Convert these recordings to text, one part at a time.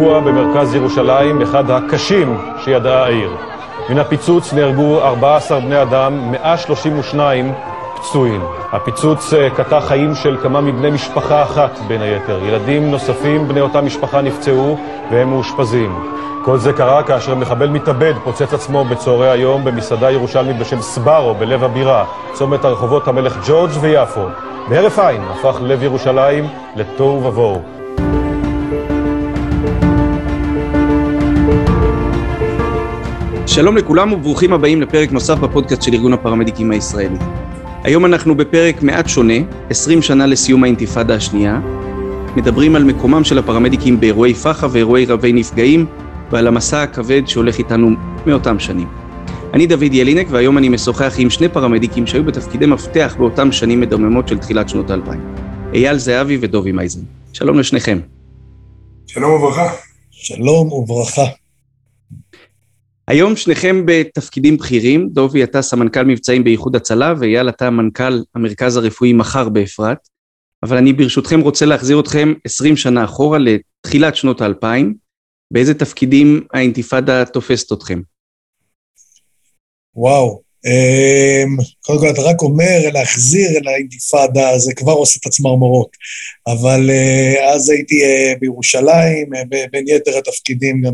פיגוע במרכז ירושלים, אחד הקשים שידעה העיר. מן הפיצוץ נהרגו 14 בני אדם, 132 פצועים. הפיצוץ אה, קטע חיים של כמה מבני משפחה אחת בין היתר. ילדים נוספים בני אותה משפחה נפצעו והם מאושפזים. כל זה קרה כאשר מחבל מתאבד פוצץ עצמו בצהרי היום במסעדה ירושלמית בשם סברו בלב הבירה, צומת הרחובות המלך ג'ורג' ויפו. בהרף עין הפך לב ירושלים לתוהו ובוהו. שלום לכולם וברוכים הבאים לפרק נוסף בפודקאסט של ארגון הפרמדיקים הישראלי. היום אנחנו בפרק מעט שונה, 20 שנה לסיום האינתיפאדה השנייה. מדברים על מקומם של הפרמדיקים באירועי פח"ע ואירועי רבי נפגעים ועל המסע הכבד שהולך איתנו מאותם שנים. אני דוד ילינק והיום אני משוחח עם שני פרמדיקים שהיו בתפקידי מפתח באותם שנים מדממות של תחילת שנות האלפיים. אייל זהבי ודובי מייזן. שלום לשניכם. שלום וברכה. שלום וברכה. היום שניכם בתפקידים בכירים, דובי אתה סמנכ"ל מבצעים באיחוד הצלה ואייל אתה מנכ"ל המרכז הרפואי מחר באפרת, אבל אני ברשותכם רוצה להחזיר אתכם 20 שנה אחורה לתחילת שנות האלפיים, באיזה תפקידים האינתיפאדה תופסת אתכם? וואו, קודם כל אתה רק אומר להחזיר אל האינתיפאדה, זה כבר עושה את הצמרמורות. אבל אה, אז הייתי אה, בירושלים, אה, בין יתר התפקידים גם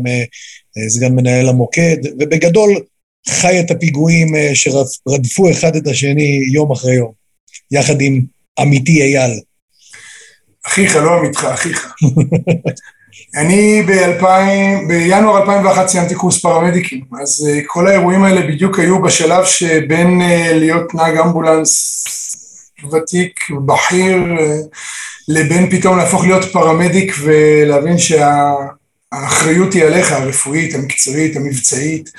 סגן מנהל המוקד, ובגדול חי את הפיגועים שרדפו אחד את השני יום אחרי יום, יחד עם עמיתי אייל. אחיך, לא עמיתך, אחיך. אני ב-2000, בינואר 2001 סיימתי קורס פרמדיקים, אז uh, כל האירועים האלה בדיוק היו בשלב שבין uh, להיות נהג אמבולנס ותיק, בכיר, uh, לבין פתאום להפוך להיות פרמדיק ולהבין שהאחריות היא עליך, הרפואית, המקצועית, המבצעית,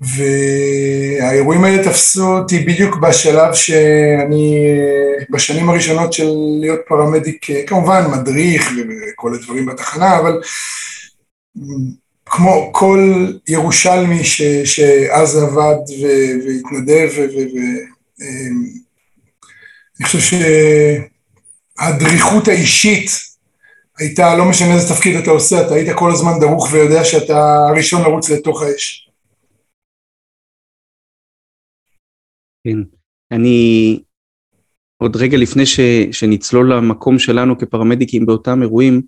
והאירועים האלה תפסו אותי בדיוק בשלב שאני, בשנים הראשונות של להיות פרמדיק, כמובן מדריך וכל הדברים בתחנה, אבל כמו כל ירושלמי ש, שאז עבד והתנדב, ואני חושב שהדריכות האישית הייתה, לא משנה איזה תפקיד אתה עושה, אתה היית כל הזמן דרוך ויודע שאתה הראשון לרוץ לתוך האש. כן. אני עוד רגע לפני ש, שנצלול למקום שלנו כפרמדיקים באותם אירועים,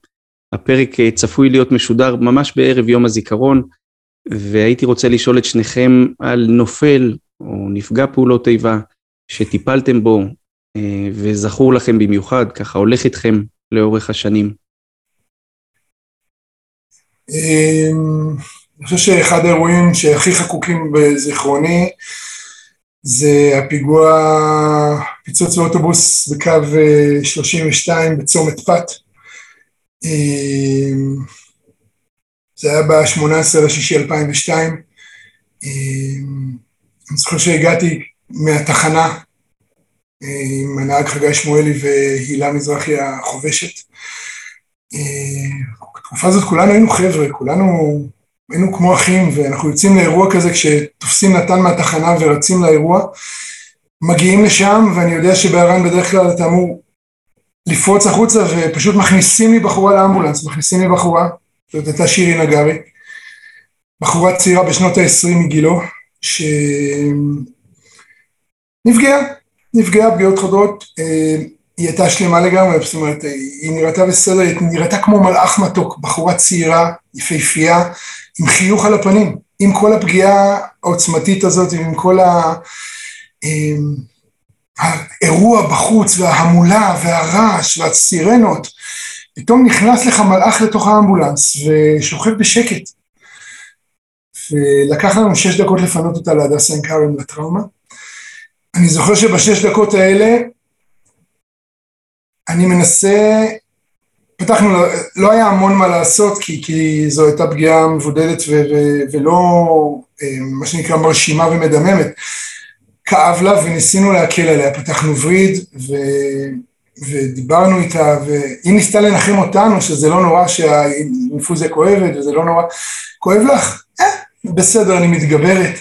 הפרק אה, צפוי להיות משודר ממש בערב יום הזיכרון, והייתי רוצה לשאול את שניכם על נופל או נפגע פעולות איבה שטיפלתם בו אה, וזכור לכם במיוחד, ככה הולך איתכם לאורך השנים. אמ, אני חושב שאחד האירועים שהכי חקוקים בזיכרוני זה הפיגוע, פיצוץ באוטובוס בקו 32 אה, בצומת פת. אה, זה היה ב-18 לשישי 2002. אה, אני זוכר שהגעתי מהתחנה עם הנהג חגי שמואלי והילה מזרחי החובשת. בתקופה הזאת כולנו היינו חבר'ה, כולנו היינו כמו אחים, ואנחנו יוצאים לאירוע כזה כשתופסים נתן מהתחנה ורצים לאירוע, מגיעים לשם, ואני יודע שבערן בדרך כלל אתה אמור לפרוץ החוצה ופשוט מכניסים לי בחורה לאמבולנס, מכניסים לי בחורה, זאת הייתה שירי נגרי, בחורה צעירה בשנות ה-20 מגילו, שנפגעה, נפגעה פגיעות חודרות, אה, היא הייתה שלמה לגמרי, זאת אומרת, היא נראתה בסדר, היא נראתה כמו מלאך מתוק, בחורה צעירה, יפהפייה, עם חיוך על הפנים, עם כל הפגיעה העוצמתית הזאת, עם כל ה... האירוע בחוץ וההמולה והרעש והסירנות, פתאום נכנס לך מלאך לתוך האמבולנס ושוכב בשקט. ולקח לנו שש דקות לפנות אותה להדסה עין כרם לטראומה. אני זוכר שבשש דקות האלה אני מנסה פתחנו, לא היה המון מה לעשות כי, כי זו הייתה פגיעה מבודדת ו, ו, ולא אה, מה שנקרא מרשימה ומדממת. כאב לה וניסינו להקל עליה, פתחנו וריד ו, ודיברנו איתה והיא ניסתה לנחם אותנו שזה לא נורא שהאינפוזיה כואבת וזה לא נורא, כואב לך? אה, בסדר, אני מתגברת.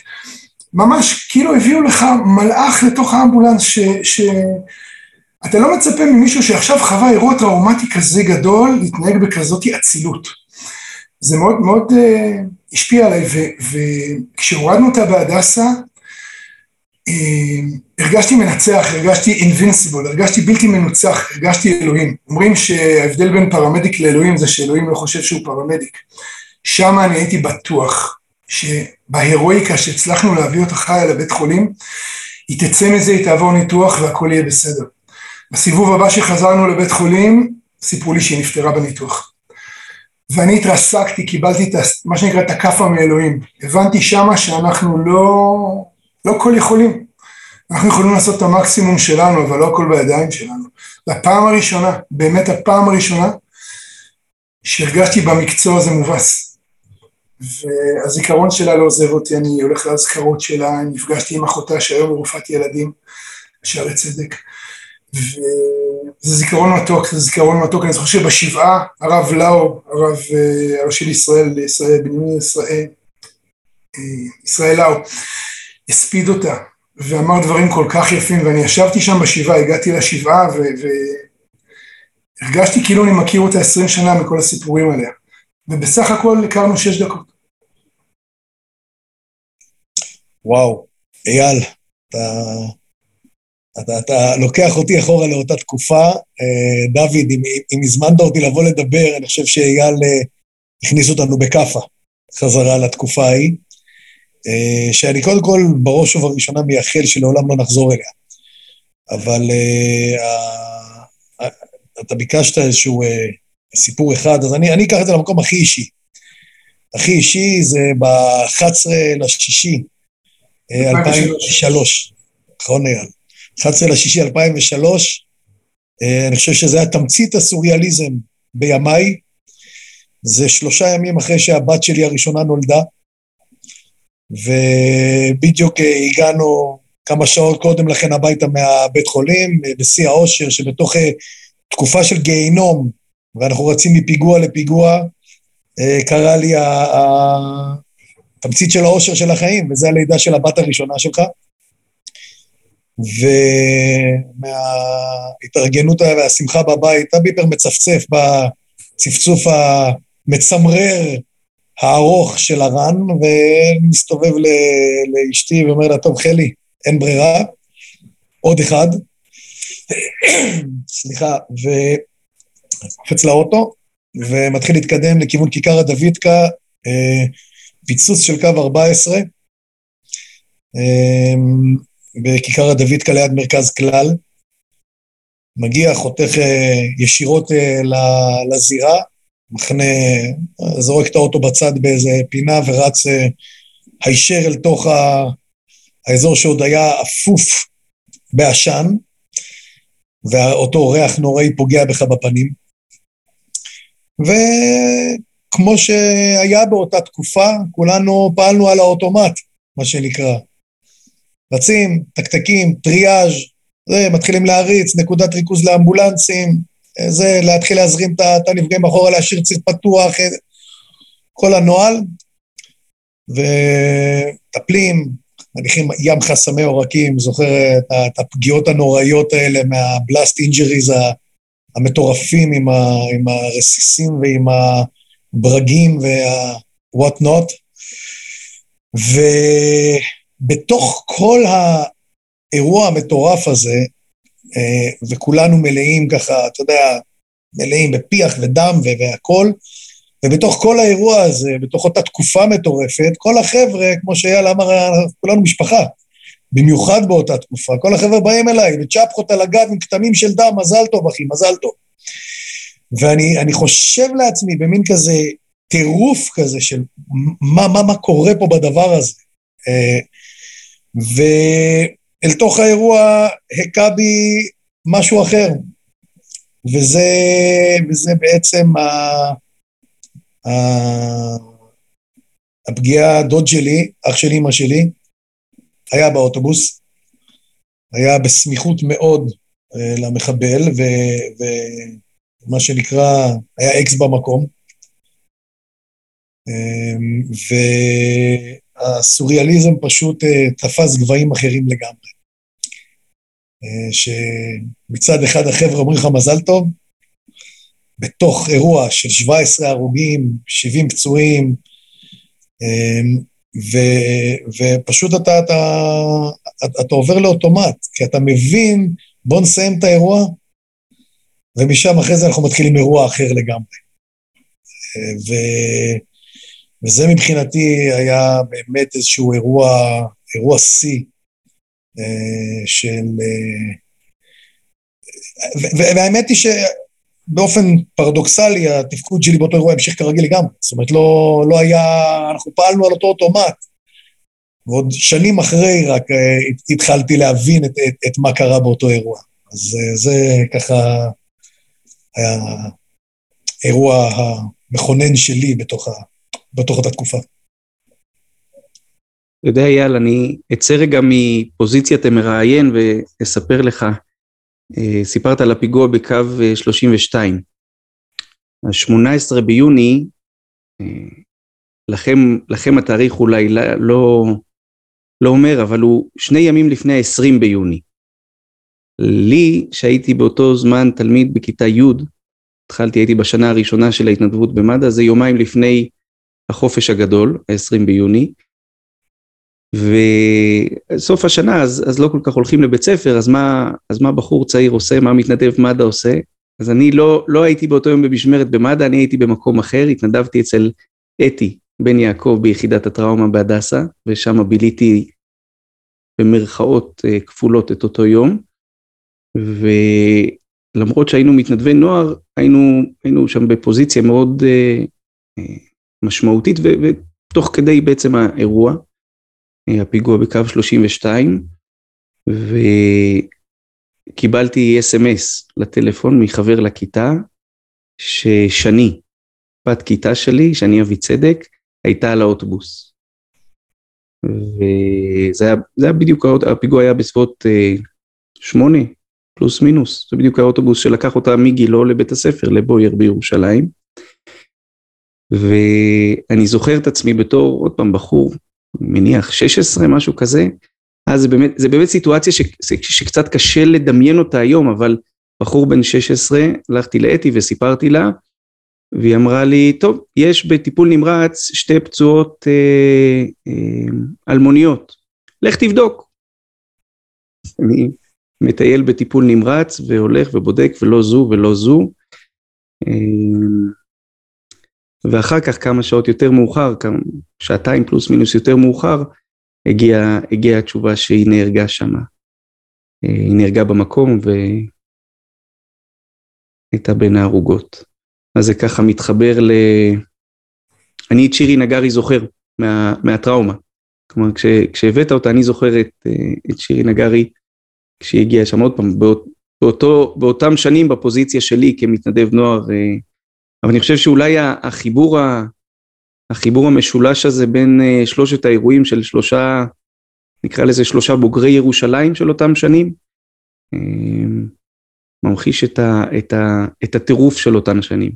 ממש כאילו הביאו לך מלאך לתוך האמבולנס ש... ש אתה לא מצפה ממישהו שעכשיו חווה אירוע טראומטי כזה גדול להתנהג בכזאת אצילות. זה מאוד מאוד uh, השפיע עליי, וכשהורדנו אותה בהדסה, uh, הרגשתי מנצח, הרגשתי אינבינסיבול, הרגשתי בלתי מנוצח, הרגשתי אלוהים. אומרים שההבדל בין פרמדיק לאלוהים זה שאלוהים לא חושב שהוא פרמדיק. שם אני הייתי בטוח שבהירואיקה שהצלחנו להביא אותה חיה לבית חולים, היא תצא מזה, היא תעבור ניתוח והכל יהיה בסדר. בסיבוב הבא שחזרנו לבית חולים, סיפרו לי שהיא נפטרה בניתוח. ואני התרסקתי, קיבלתי את מה שנקרא את הכאפה מאלוהים. הבנתי שמה שאנחנו לא, לא כל יכולים. אנחנו יכולים לעשות את המקסימום שלנו, אבל לא הכל בידיים שלנו. זו הפעם הראשונה, באמת הפעם הראשונה, שהרגשתי במקצוע הזה מובס. והזיכרון שלה לא עוזב אותי, אני הולך לאזכרות שלה, נפגשתי עם אחותה שהיום היא רופאת ילדים, שערי צדק. וזה זיכרון מתוק, זה זיכרון מתוק, אני זוכר שבשבעה הרב לאו, הרב אה, הראשי לישראל, ישראל, בנימין ישראל, אה, ישראל לאו, הספיד אותה ואמר דברים כל כך יפים, ואני ישבתי שם בשבעה, הגעתי לשבעה והרגשתי כאילו אני מכיר אותה עשרים שנה מכל הסיפורים עליה, ובסך הכל הכרנו שש דקות. וואו, אייל, אתה אתה, אתה לוקח אותי אחורה לאותה תקופה. אה, דוד, אם, אם הזמנת אותי לבוא לדבר, אני חושב שאייל אה, הכניס אותנו בכאפה חזרה לתקופה ההיא, אה, שאני קודם כל בראש ובראשונה מייחל שלעולם לא נחזור אליה. אבל אתה ביקשת איזשהו סיפור אחד, אז אני, אני אקח את זה למקום הכי אישי. הכי אישי זה ב-11 לשישי, 2003. נכון, אייל? 11 לשישי 2003, אה, אני חושב שזה היה תמצית הסוריאליזם בימיי. זה שלושה ימים אחרי שהבת שלי הראשונה נולדה, ובדיוק אה, הגענו כמה שעות קודם לכן הביתה מהבית חולים, אה, בשיא העושר, שבתוך תקופה של גיהינום, ואנחנו רצים מפיגוע לפיגוע, קרה לי התמצית של העושר של החיים, וזה הלידה של הבת הראשונה שלך. ומההתארגנות והשמחה בבית, הביפר מצפצף בצפצוף המצמרר הארוך של הרן, ומסתובב לאשתי ואומר לה, טוב, חלי, אין ברירה, עוד אחד. סליחה, וקופץ לאוטו, ומתחיל להתקדם לכיוון כיכר הדוידקה, אה, פיצוץ של קו 14. בכיכר הדוידקה ליד מרכז כלל. מגיע, חותך אה, ישירות אה, לזירה, מחנה, זורק את האוטו בצד באיזה פינה ורץ אה, הישר אל תוך האזור שעוד היה אפוף בעשן, ואותו ריח נוראי פוגע בך בפנים. וכמו שהיה באותה תקופה, כולנו פעלנו על האוטומט, מה שנקרא. רצים, תקתקים, טריאז', זה, מתחילים להריץ, נקודת ריכוז לאמבולנסים, זה, להתחיל להזרים את הנפגעים אחורה, להשאיר ציר פתוח, כל הנוהל, ומטפלים, מניחים ים חסמי עורקים, זוכר את הפגיעות הנוראיות האלה מה blast injuries המטורפים עם, ה, עם הרסיסים ועם הברגים וה-what not. ו... בתוך כל האירוע המטורף הזה, אה, וכולנו מלאים ככה, אתה יודע, מלאים בפיח ודם והכול, ובתוך כל האירוע הזה, בתוך אותה תקופה מטורפת, כל החבר'ה, כמו שאייל אמר, כולנו משפחה, במיוחד באותה תקופה, כל החבר'ה באים אליי, בצ'פחות על הגב עם כתמים של דם, מזל טוב, אחי, מזל טוב. ואני חושב לעצמי במין כזה טירוף כזה של מה, מה, מה קורה פה בדבר הזה. אה, ואל תוך האירוע הכה בי משהו אחר, וזה, וזה בעצם ה, ה, הפגיעה, דוד שלי, אח של אמא שלי, היה באוטובוס, היה בסמיכות מאוד uh, למחבל, ו, ומה שנקרא, היה אקס במקום. Um, ו... הסוריאליזם פשוט uh, תפס גבהים אחרים לגמרי. Uh, שמצד אחד החבר'ה אומרים לך מזל טוב, בתוך אירוע של 17 הרוגים, 70 פצועים, אמ, ו, ופשוט אתה, אתה, אתה עובר לאוטומט, כי אתה מבין, בוא נסיים את האירוע, ומשם אחרי זה אנחנו מתחילים אירוע אחר לגמרי. ו, וזה מבחינתי היה באמת איזשהו אירוע, אירוע שיא אה, של... אה, והאמת היא שבאופן פרדוקסלי, התפקוד שלי באותו אירוע המשיך כרגיל לגמרי. זאת אומרת, לא, לא היה... אנחנו פעלנו על אותו אוטומט. ועוד שנים אחרי רק אה, התחלתי להבין את, את, את מה קרה באותו אירוע. אז זה ככה היה האירוע המכונן שלי בתוך, ה, בתוך אותה תקופה. אתה יודע, אייל, אני אצא רגע מפוזיציית המראיין ואספר לך. אה, סיפרת על הפיגוע בקו 32. אה, ה-18 ביוני, אה, לכם, לכם התאריך אולי לא, לא, לא אומר, אבל הוא שני ימים לפני ה-20 ביוני. לי, שהייתי באותו זמן תלמיד בכיתה י', התחלתי, הייתי בשנה הראשונה של ההתנדבות במד"א, זה יומיים לפני החופש הגדול, ה-20 ביוני, וסוף השנה אז, אז לא כל כך הולכים לבית ספר, אז מה, אז מה בחור צעיר עושה, מה מתנדב מד"א עושה? אז אני לא, לא הייתי באותו יום במשמרת במד"א, אני הייתי במקום אחר, התנדבתי אצל אתי בן יעקב ביחידת הטראומה בהדסה, ושם ביליתי במרכאות אה, כפולות את אותו יום. ולמרות שהיינו מתנדבי נוער, היינו, היינו שם בפוזיציה מאוד אה, אה, משמעותית, ו, ותוך כדי בעצם האירוע, אה, הפיגוע בקו 32, וקיבלתי אס.אם.אס לטלפון מחבר לכיתה, ששני, בת כיתה שלי, שני אבי צדק, הייתה על האוטובוס. וזה היה, היה בדיוק, הפיגוע היה בסביבות אה, שמונה, פלוס מינוס, זה בדיוק האוטובוס שלקח אותה מגילו לבית הספר, לבויר בירושלים. ואני זוכר את עצמי בתור, עוד פעם, בחור, מניח 16, משהו כזה, אז זה באמת, זה באמת סיטואציה ש, שקצת קשה לדמיין אותה היום, אבל בחור בן 16, הלכתי לאתי וסיפרתי לה, והיא אמרה לי, טוב, יש בטיפול נמרץ שתי פצועות אה, אה, אלמוניות, לך תבדוק. אני מטייל בטיפול נמרץ והולך ובודק ולא זו ולא זו. אה, ואחר כך כמה שעות יותר מאוחר, כמה, שעתיים פלוס מינוס יותר מאוחר, הגיעה הגיע התשובה שהיא נהרגה שמה. אה, היא נהרגה במקום והייתה בין הערוגות. אז זה ככה מתחבר ל... אני את שירי נגרי זוכר מה, מהטראומה. כלומר, כש, כשהבאת אותה, אני זוכר את, אה, את שירי נגרי כשהיא הגיעה שם עוד פעם, באות, באותו, באותם שנים בפוזיציה שלי כמתנדב נוער אה, אבל אני חושב שאולי החיבור, החיבור המשולש הזה בין אה, שלושת האירועים של שלושה, נקרא לזה שלושה בוגרי ירושלים של אותם שנים, אה, ממחיש את, ה, את, ה, את הטירוף של אותן שנים.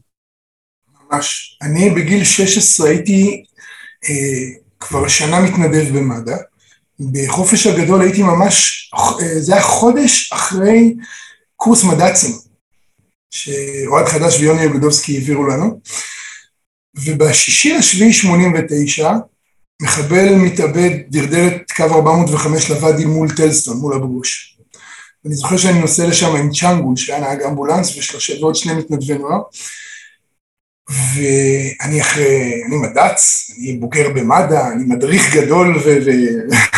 ממש. אני בגיל 16 הייתי אה, כבר שנה מתנדב במד"א. בחופש הגדול הייתי ממש, אה, זה היה חודש אחרי קורס מד"צים. שאוהד חדש ויוני אגודובסקי העבירו לנו, ובשישי לשביעי 89, מחבל מתאבד דרדר את קו 405 לוואדי מול טלסטון, מול אבו גוש. אני זוכר שאני נוסע לשם עם צ'אנגול, שהיה נהג אמבולנס, ועוד שני מתנדבי נוער, ואני אחרי, אני מד"צ, אני בוגר במד"א, אני מדריך גדול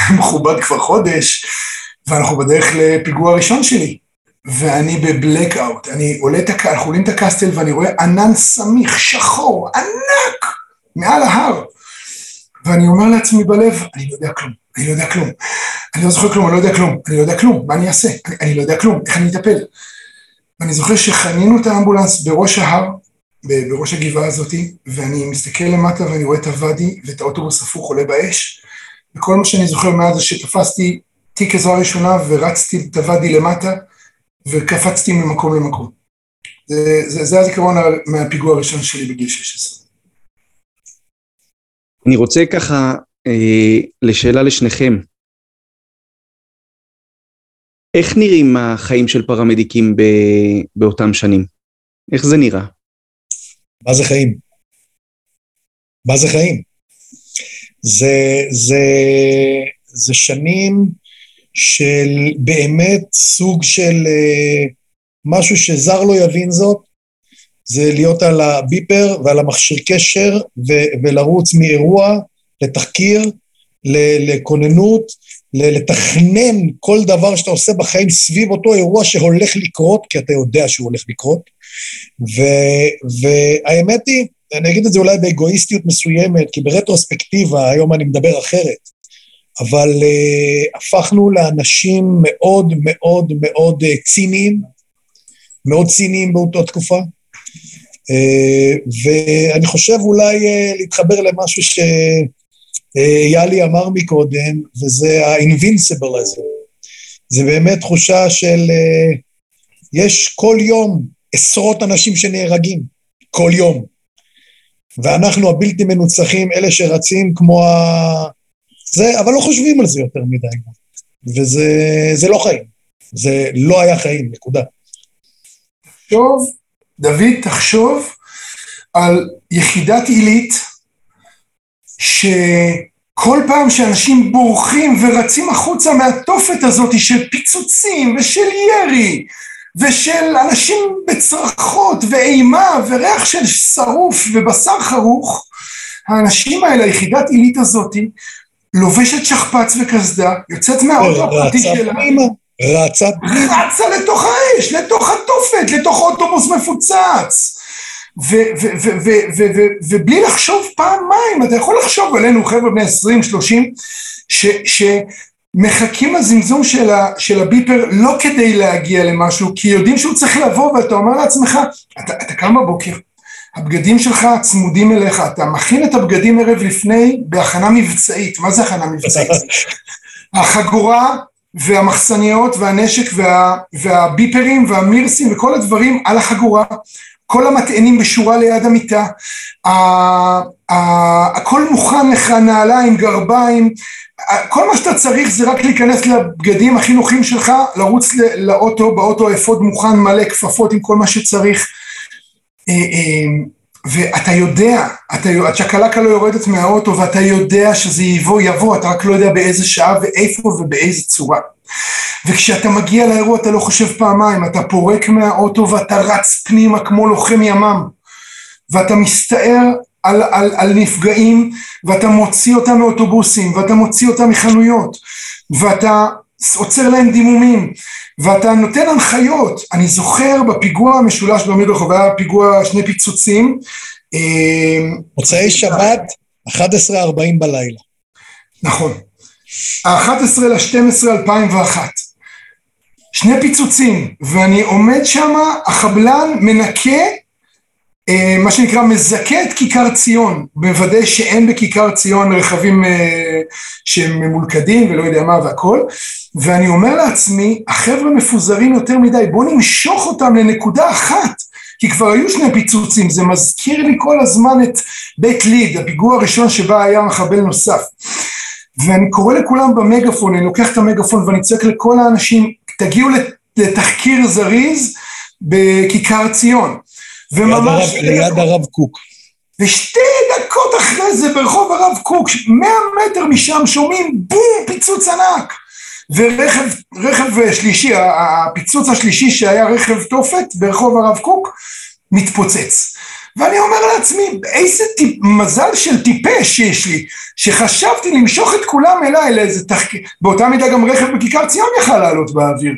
ומכובד כבר חודש, ואנחנו בדרך לפיגוע הראשון שלי. ואני בבלקאוט, אני עולה את הקסטל, אנחנו עולים את הקסטל ואני רואה ענן סמיך, שחור, ענק, מעל ההר. ואני אומר לעצמי בלב, אני לא יודע כלום, אני לא יודע כלום. אני לא זוכר כלום, אני לא יודע כלום, אני לא יודע כלום, מה אני אעשה? אני, אני לא יודע כלום, איך אני אטפל? ואני זוכר שחנינו את האמבולנס בראש ההר, בראש הגבעה הזאתי, ואני מסתכל למטה ואני רואה את הוואדי ואת האוטובוס הפוך עולה באש, וכל מה שאני זוכר מאז זה שתפסתי תיק עזרה ראשונה ורצתי את הוואדי למטה, וקפצתי ממקום למקום. זה, זה, זה הזיכרון מהפיגוע הראשון שלי בגיל 16. אני רוצה ככה אה, לשאלה לשניכם. איך נראים החיים של פרמדיקים ב, באותם שנים? איך זה נראה? מה זה חיים? מה זה חיים? זה, זה, זה שנים של באמת סוג של אה, משהו שזר לא יבין זאת, זה להיות על הביפר ועל המכשיר קשר ו- ולרוץ מאירוע לתחקיר, לכוננות, לתכנן כל דבר שאתה עושה בחיים סביב אותו אירוע שהולך לקרות, כי אתה יודע שהוא הולך לקרות. ו- והאמת היא, אני אגיד את זה אולי באגואיסטיות מסוימת, כי ברטרוספקטיבה, היום אני מדבר אחרת, אבל uh, הפכנו לאנשים מאוד מאוד מאוד uh, ציניים, מאוד ציניים באותה תקופה. Uh, ואני חושב אולי uh, להתחבר למשהו שיאלי uh, אמר מקודם, וזה ה-invincible הזה. זה באמת תחושה של, uh, יש כל יום עשרות אנשים שנהרגים, כל יום. ואנחנו הבלתי מנוצחים, אלה שרצים כמו ה... זה, אבל לא חושבים על זה יותר מדי. וזה לא חיים. זה לא היה חיים, נקודה. תחשוב, דוד, תחשוב על יחידת עילית, שכל פעם שאנשים בורחים ורצים החוצה מהתופת הזאת של פיצוצים ושל ירי ושל אנשים בצרחות ואימה וריח של שרוף ובשר חרוך, האנשים האלה, היחידת עילית הזאת, לובשת שכפ"ץ וקסדה, יוצאת מהאוטו הפרטי שלה, רצה פנימה, רצה לתוך האש, לתוך התופת, לתוך אוטובוס מפוצץ. ובלי לחשוב פעמיים, אתה יכול לחשוב עלינו חבר'ה בני 20, 30, שמחכים לזמזום של, ה, של הביפר לא כדי להגיע למשהו, כי יודעים שהוא צריך לבוא ואתה אומר לעצמך, אתה, אתה קם בבוקר, הבגדים שלך צמודים אליך, אתה מכין את הבגדים ערב לפני בהכנה מבצעית, מה זה הכנה מבצעית? החגורה והמחסניות והנשק וה, והביפרים והמירסים וכל הדברים על החגורה, כל המטענים בשורה ליד המיטה, הכל מוכן לך, נעליים, גרביים, כל מה שאתה צריך זה רק להיכנס לבגדים הכי נוחים שלך, לרוץ לאוטו, באוטו אפוד מוכן מלא כפפות עם כל מה שצריך. אה, אה, ואתה יודע, אתה, הצ'קלקה לא יורדת מהאוטו ואתה יודע שזה יבוא, יבוא, אתה רק לא יודע באיזה שעה ואיפה ובאיזה צורה. וכשאתה מגיע לאירוע אתה לא חושב פעמיים, אתה פורק מהאוטו ואתה רץ פנימה כמו לוחם ימ"מ. ואתה מסתער על, על, על נפגעים ואתה מוציא אותם מאוטובוסים ואתה מוציא אותם מחנויות ואתה עוצר להם דימומים ואתה נותן הנחיות, אני זוכר בפיגוע המשולש במדרחוב, היה פיגוע שני פיצוצים. אה, מוצאי שבת, 11.40 בלילה. נכון. ה-11 ל-12 2001. שני פיצוצים, ואני עומד שם, החבלן מנקה, מה שנקרא מזכה את כיכר ציון, מוודא שאין בכיכר ציון רכבים אה, שהם ממולכדים ולא יודע מה והכל, ואני אומר לעצמי, החבר'ה מפוזרים יותר מדי, בואו נמשוך אותם לנקודה אחת, כי כבר היו שני פיצוצים, זה מזכיר לי כל הזמן את בית ליד, הפיגוע הראשון שבה היה מחבל נוסף. ואני קורא לכולם במגפון, אני לוקח את המגפון ואני צועק לכל האנשים, תגיעו לתחקיר זריז בכיכר ציון. וממש... ליד הרב קוק. ושתי דקות אחרי זה ברחוב הרב קוק, מאה מטר משם שומעים בום, פיצוץ ענק. ורכב רכב שלישי, הפיצוץ השלישי שהיה רכב תופת ברחוב הרב קוק, מתפוצץ. ואני אומר לעצמי, איזה טיפ, מזל של טיפש שיש לי, שחשבתי למשוך את כולם אליי לאיזה תחקיר, באותה מידה גם רכב בכיכר ציון יכל לעלות באוויר.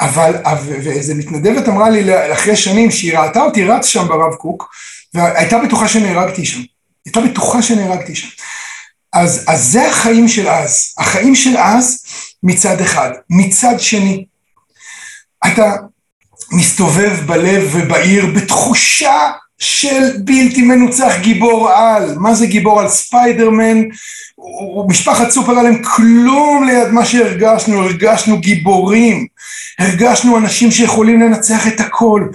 אבל, ואיזה מתנדבת אמרה לי אחרי שנים שהיא ראתה אותי רץ שם ברב קוק, והייתה בטוחה שנהרגתי שם. הייתה בטוחה שנהרגתי שם. אז, אז זה החיים של אז. החיים של אז מצד אחד. מצד שני, אתה מסתובב בלב ובעיר בתחושה של בלתי מנוצח גיבור על. מה זה גיבור על? ספיידרמן, משפחת סופר עליהם כלום ליד מה שהרגשנו, הרגשנו גיבורים, הרגשנו אנשים שיכולים לנצח את הכל,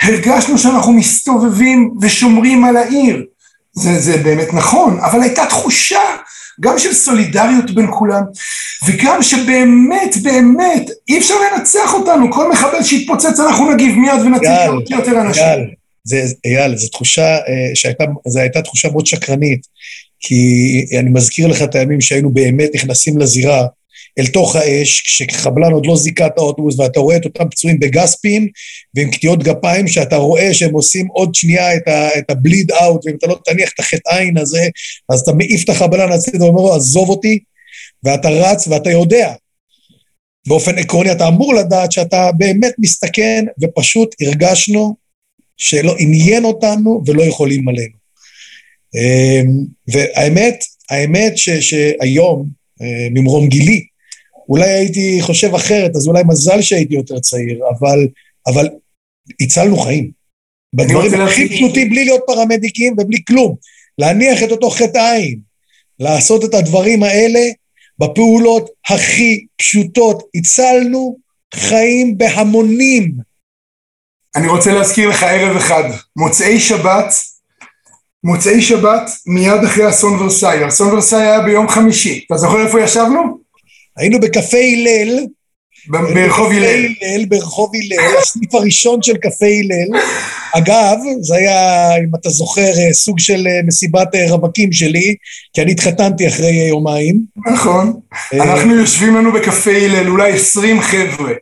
הרגשנו שאנחנו מסתובבים ושומרים על העיר. זה, זה באמת נכון, אבל הייתה תחושה גם של סולידריות בין כולם, וגם שבאמת, באמת, אי אפשר לנצח אותנו, כל מחבל שיתפוצץ אנחנו נגיב מיד ונציל יותר אנשים. גל, זה, אייל, זו תחושה שהייתה, זו הייתה תחושה מאוד שקרנית, כי אני מזכיר לך את הימים שהיינו באמת נכנסים לזירה, אל תוך האש, כשחבלן עוד לא זיכה את האוטובוס, ואתה רואה את אותם פצועים בגספים ועם קטיעות גפיים, שאתה רואה שהם עושים עוד שנייה את, ה, את הבליד אאוט, ואם אתה לא תניח את החטא עין הזה, אז אתה מעיף את החבלן הצידה ואומר לו, עזוב אותי, ואתה רץ ואתה יודע. באופן עקרוני אתה אמור לדעת שאתה באמת מסתכן, ופשוט הרגשנו שלא עניין אותנו ולא יכולים עלינו. אמ, והאמת, האמת ש, שהיום, אה, ממרום גילי, אולי הייתי חושב אחרת, אז אולי מזל שהייתי יותר צעיר, אבל, אבל הצלנו חיים. בדברים הכי פשוטים, בלי להיות פרמדיקים ובלי כלום. להניח את אותו חטא עין, לעשות את הדברים האלה בפעולות הכי פשוטות. הצלנו חיים בהמונים. אני רוצה להזכיר לך ערב אחד, מוצאי שבת, מוצאי שבת מיד אחרי אסון ורסאי. אסון ורסאי היה ביום חמישי. אתה זוכר איפה ישבנו? היינו בקפה הלל. ברחוב הלל. ברחוב הלל, הסניף הראשון של קפה הלל. אגב, זה היה, אם אתה זוכר, סוג של מסיבת רווקים שלי, כי אני התחתנתי אחרי יומיים. נכון. אנחנו יושבים לנו בקפה הלל, אולי עשרים חבר'ה.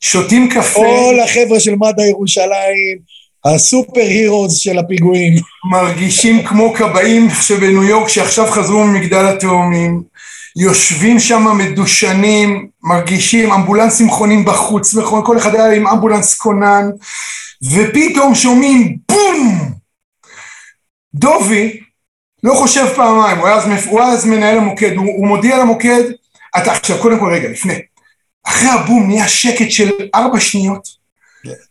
שותים קפה. כל החבר'ה של מד"א ירושלים, הסופר הירוז של הפיגועים. מרגישים כמו כבאים שבניו יורק שעכשיו חזרו ממגדל התאומים. יושבים שם מדושנים, מרגישים אמבולנסים חונים בחוץ, כל אחד היה עם אמבולנס כונן, ופתאום שומעים בום! דובי לא חושב פעמיים, הוא היה אז, הוא היה אז מנהל המוקד, הוא, הוא מודיע למוקד, אתה עכשיו קודם כל רגע, לפני, אחרי הבום נהיה שקט של ארבע שניות,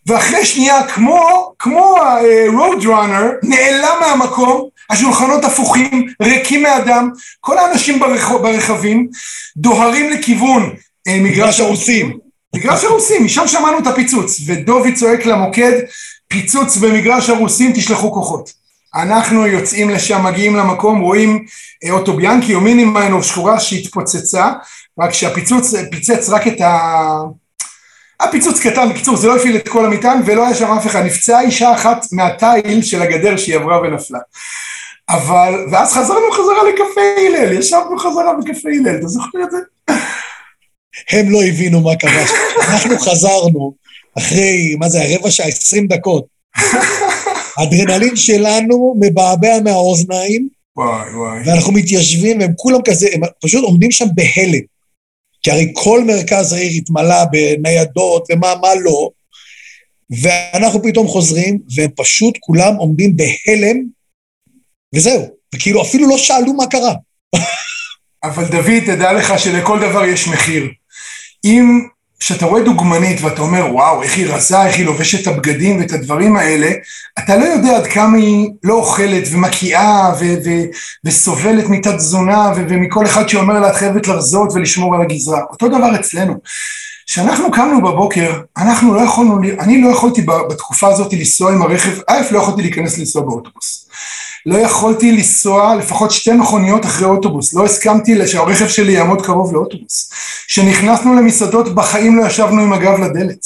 ואחרי שנייה, כמו, כמו ה-road runner, נעלם מהמקום, השולחנות הפוכים, ריקים מאדם, כל האנשים ברח, ברכבים דוהרים לכיוון אה, מגרש הרוסים. מגרש הרוסים, משם שמענו את הפיצוץ, ודובי צועק למוקד, פיצוץ במגרש הרוסים, תשלחו כוחות. אנחנו יוצאים לשם, מגיעים למקום, רואים אה, אוטוביאנקי או מינימיינוב שחורה שהתפוצצה, רק שהפיצוץ פיצץ רק את ה... הפיצוץ קטן, בקיצור זה לא הפעיל את כל המטען ולא היה שם אף אחד, נפצעה אישה אחת מהתיל של הגדר שהיא עברה ונפלה. אבל, ואז חזרנו חזרה לקפה הלל, ישבנו חזרה בקפה הלל, אתה זוכר את זה? הם לא הבינו מה קרה, אנחנו חזרנו אחרי, מה זה, הרבע שעה, עשרים דקות. האדרנלין שלנו מבעבע מהאוזניים, וואי וואי. ואנחנו מתיישבים, והם כולם כזה, הם פשוט עומדים שם בהלם. כי הרי כל מרכז העיר התמלא בניידות ומה מה לא, ואנחנו פתאום חוזרים, והם פשוט כולם עומדים בהלם, וזהו. וכאילו אפילו לא שאלו מה קרה. אבל דוד, תדע לך שלכל דבר יש מחיר. אם כשאתה רואה דוגמנית ואתה אומר, וואו, איך היא רזה, איך היא לובשת את הבגדים ואת הדברים האלה, אתה לא יודע עד כמה היא לא אוכלת ומקיאה ו- ו- וסובלת מתת תזונה ו- ומכל אחד שאומר לה, את חייבת לרזות ולשמור על הגזרה. אותו דבר אצלנו. כשאנחנו קמנו בבוקר, אנחנו לא יכולנו, אני לא יכולתי בתקופה הזאת לנסוע עם הרכב, א', לא יכולתי להיכנס לנסוע באוטובוס. לא יכולתי לנסוע לפחות שתי מכוניות אחרי אוטובוס, לא הסכמתי שהרכב שלי יעמוד קרוב לאוטובוס. כשנכנסנו למסעדות בחיים לא ישבנו עם הגב לדלת.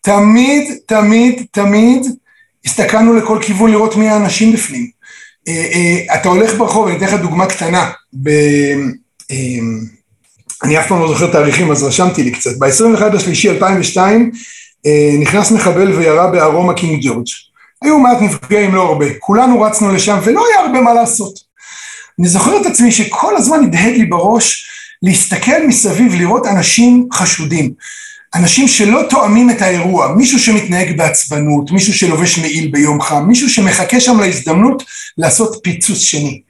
תמיד, תמיד, תמיד הסתכלנו לכל כיוון לראות מי האנשים בפנים. אה, אה, אתה הולך ברחוב, אני אתן לך דוגמה קטנה, ב... אה, אני אף פעם לא זוכר תאריכים אז רשמתי לי קצת, ב-21 לשלישי 2002 נכנס מחבל וירה בארומה קינג ג'ורג'. היו מעט נפגעים, לא הרבה. כולנו רצנו לשם ולא היה הרבה מה לעשות. אני זוכר את עצמי שכל הזמן הדהד לי בראש להסתכל מסביב, לראות אנשים חשודים. אנשים שלא תואמים את האירוע, מישהו שמתנהג בעצבנות, מישהו שלובש מעיל ביום חם, מישהו שמחכה שם להזדמנות לעשות פיצוץ שני.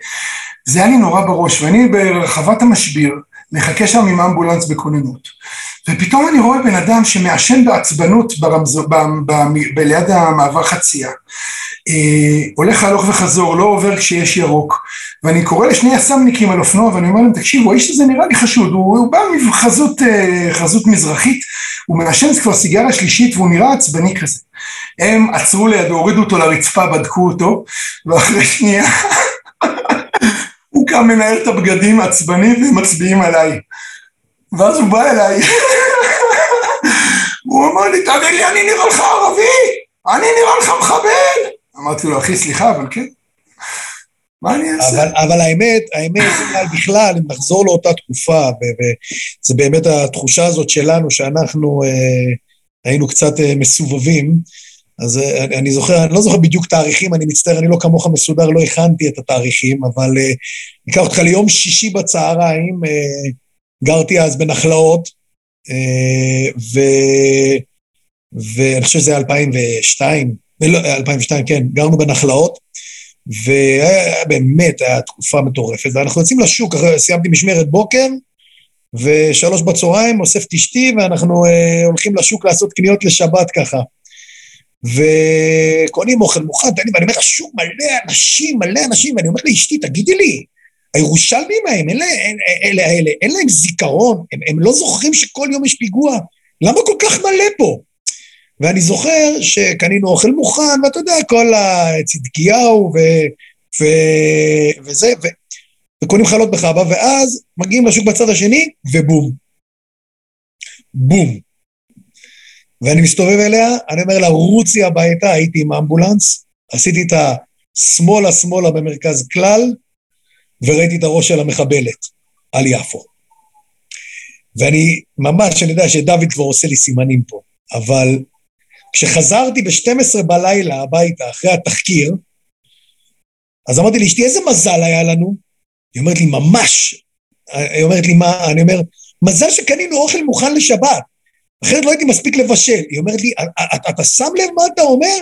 זה היה לי נורא בראש, ואני ברחבת המשביר, מחכה שם עם אמבולנס בכוננות. ופתאום אני רואה בן אדם שמעשן בעצבנות ברמזו, ב, ב, ב, ליד המעבר חצייה. אה, הולך הלוך וחזור, לא עובר כשיש ירוק. ואני קורא לשני יס"מניקים על אופנוע ואני אומר להם, תקשיבו, האיש הזה נראה לי חשוד, הוא, הוא בא מחזות אה, חזות מזרחית, הוא מעשן כבר סיגריה שלישית והוא נראה עצבני כזה. הם עצרו לידו, הורידו אותו לרצפה, בדקו אותו, ואחרי שנייה הוא קם מנהל את הבגדים עצבני והם מצביעים עליי. ואז הוא בא אליי, הוא אמר לי, תגיד לי, אני נראה לך ערבי? אני נראה לך מחבל! אמרתי לו, אחי, סליחה, אבל כן. מה אני אעשה? אבל, אבל האמת, האמת, בכלל, אם נחזור לאותה תקופה, וזה באמת התחושה הזאת שלנו, שאנחנו אה, היינו קצת אה, מסובבים, אז אה, אני, אני זוכר, אני לא זוכר בדיוק תאריכים, אני מצטער, אני לא כמוך מסודר, לא הכנתי את התאריכים, אבל אה, אקח אותך ליום שישי בצהריים, אה, גרתי אז בנחלאות, ו... ואני חושב שזה 2002, לא, 2002, כן, גרנו בנחלאות, ובאמת, הייתה תקופה מטורפת. ואנחנו יוצאים לשוק, סיימתי משמרת בוקר, ושלוש בצהריים אוסף את אשתי, ואנחנו אה, הולכים לשוק לעשות קניות לשבת ככה. וקונים אוכל מוכן, ואני אומר, השוק מלא אנשים, מלא אנשים, ואני אומר לאשתי, תגידי לי, הירושלמים ההם, אלה, אלה, אלה, אין להם זיכרון, הם, הם לא זוכרים שכל יום יש פיגוע, למה כל כך מלא פה? ואני זוכר שקנינו אוכל מוכן, ואתה יודע, כל הצדקיהו ו, ו, וזה, ו, וקונים חלות בחבא, ואז מגיעים לשוק בצד השני, ובום. בום. ואני מסתובב אליה, אני אומר לה, רוצי הביתה, הייתי עם אמבולנס, עשיתי את השמאלה שמאלה במרכז כלל, וראיתי את הראש של המחבלת על יפו. ואני ממש, אני יודע שדוד כבר עושה לי סימנים פה, אבל כשחזרתי ב-12 בלילה הביתה אחרי התחקיר, אז אמרתי לאשתי, איזה מזל היה לנו? היא אומרת לי, ממש. היא אומרת לי, מה? אני אומר, מזל שקנינו אוכל מוכן לשבת, אחרת לא הייתי מספיק לבשל. היא אומרת לי, אתה שם לב מה אתה אומר?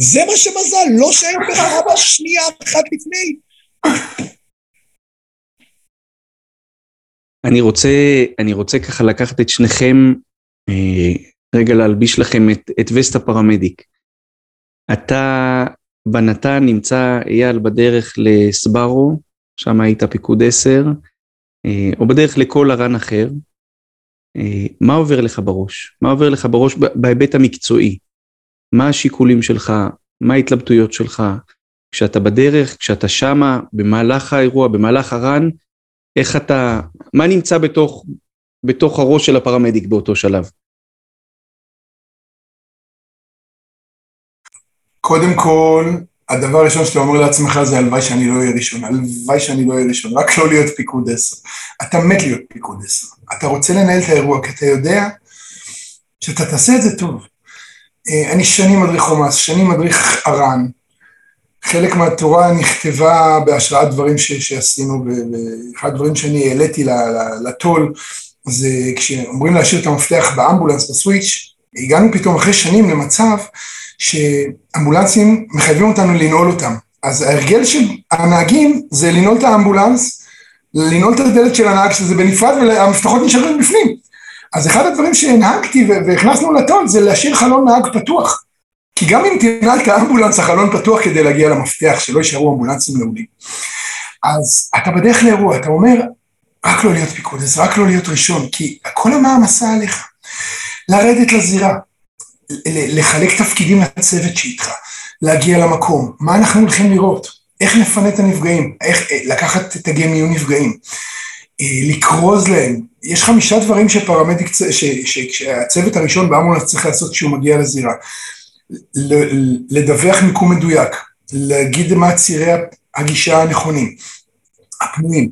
זה מה שמזל, לא שאין לך אבא שנייה אחת לפני. אני רוצה, אני רוצה ככה לקחת את שניכם אה, רגע להלביש לכם את, את וסט הפרמדיק. אתה בנתן נמצא אייל בדרך לסברו, שם היית פיקוד 10, אה, או בדרך לכל ארן אחר. מה עובר לך בראש? מה עובר לך בראש בהיבט המקצועי? מה השיקולים שלך? מה ההתלבטויות שלך? כשאתה בדרך, כשאתה שמה, במהלך האירוע, במהלך הרן, איך אתה, מה נמצא בתוך, בתוך הראש של הפרמדיק באותו שלב? קודם כל, הדבר הראשון שאתה אומר לעצמך זה הלוואי שאני לא אהיה ראשון, הלוואי שאני לא אהיה ראשון, רק לא להיות פיקוד עשר. אתה מת להיות פיקוד עשר. אתה רוצה לנהל את האירוע, כי אתה יודע שאתה תעשה את זה טוב. אה, אני שנים מדריך חומאס, שנים מדריך ארן. חלק מהתורה נכתבה בהשראת דברים ש, שעשינו, ואחד הדברים שאני העליתי לטול, זה כשאומרים להשאיר את המפתח באמבולנס, בסוויץ', הגענו פתאום אחרי שנים למצב שאמבולנסים מחייבים אותנו לנעול אותם. אז ההרגל של הנהגים זה לנעול את האמבולנס, לנעול את הדלת של הנהג שזה בנפרד והמפתחות נשארים בפנים. אז אחד הדברים שהנהגתי והכנסנו לטון זה להשאיר חלון נהג פתוח. כי גם אם תנעל את האמבולנס, החלון פתוח כדי להגיע למפתח, שלא יישארו אמבולנסים נעולים. אז אתה בדרך לאירוע, אתה אומר, רק לא להיות פיקוד, אז רק לא להיות ראשון, כי כל המעמסה עליך. לרדת לזירה, לחלק תפקידים לצוות שאיתך, להגיע למקום, מה אנחנו הולכים לראות, איך נפנה את הנפגעים, איך אה, לקחת את מיון נפגעים, אה, לקרוז להם, יש חמישה דברים שפרמדיק, שהצוות הראשון באמבולנס צריך לעשות כשהוא מגיע לזירה. לדווח מיקום מדויק, להגיד מה צירי הגישה הנכונים, הפנויים,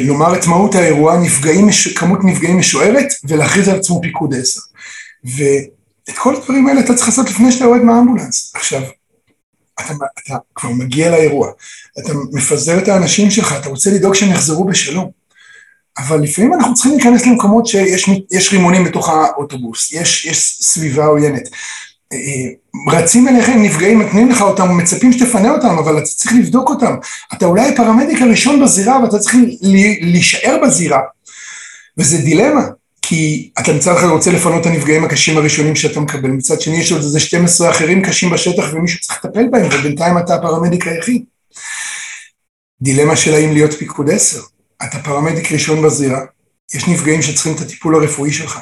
לומר את מהות האירוע, נפגעים, כמות נפגעים משוערת, ולהכריז על עצמו פיקוד עשר. ואת כל הדברים האלה אתה צריך לעשות לפני שאתה יורד מהאמבולנס. עכשיו, אתה, אתה כבר מגיע לאירוע, אתה מפזר את האנשים שלך, אתה רוצה לדאוג שהם יחזרו בשלום. אבל לפעמים אנחנו צריכים להיכנס למקומות שיש רימונים בתוך האוטובוס, יש, יש סביבה עוינת. רצים אליכם, נפגעים, נותנים לך אותם, מצפים שתפנה אותם, אבל אתה צריך לבדוק אותם. אתה אולי הפרמדיק הראשון בזירה, ואתה צריך להישאר בזירה. וזה דילמה, כי אתה מצד אחד רוצה לפנות את הנפגעים הקשים הראשונים שאתה מקבל, מצד שני יש עוד איזה 12 אחרים קשים בשטח ומישהו צריך לטפל בהם, ובינתיים אתה הפרמדיק היחיד. דילמה של האם להיות פיקוד 10. אתה פרמדיק ראשון בזירה, יש נפגעים שצריכים את הטיפול הרפואי שלך.